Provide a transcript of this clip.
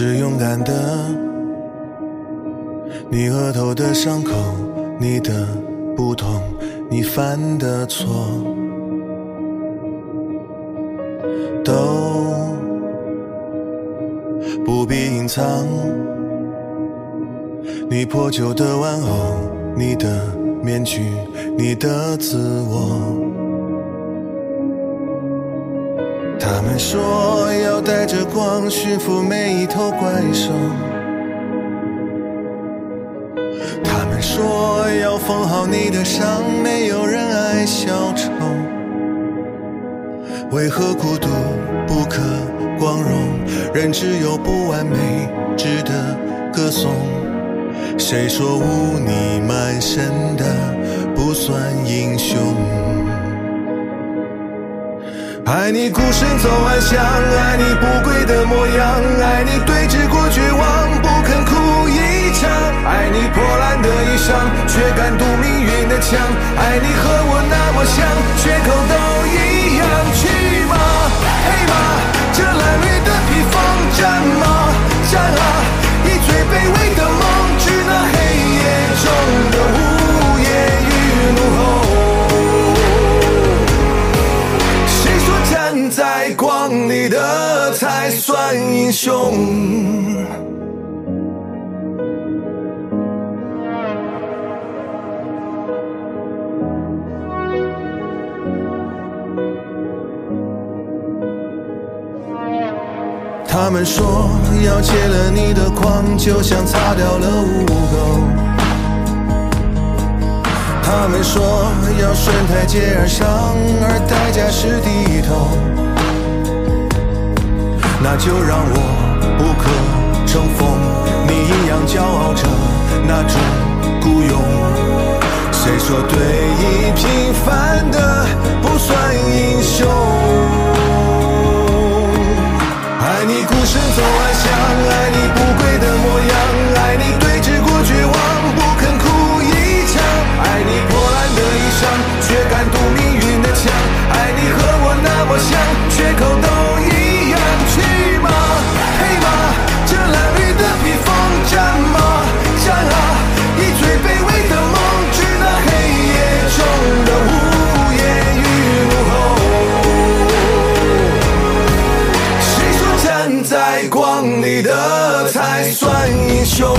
是勇敢的。你额头的伤口你的不同你犯的错都不必隐藏。你破旧的玩偶你的面具你的自我。他们说要带着光驯服每一头怪兽。他们说要缝好你的伤，没有人爱小丑。为何孤独不可光荣？人只有不完美，值得歌颂。谁说污泥满身的不算英雄？爱你孤身走暗巷，爱你不跪的模样，爱你对峙过绝望不肯哭一场，爱你破烂的衣裳却敢堵命运的枪，爱你和我那么像，缺口都在光里的才算英雄？他们说要戒了你的狂，就像擦掉了污垢。他们说要顺台阶而上，而代价是低头。那就让我不可乘风，你一样骄傲着那种孤勇。谁说对你的才算英雄？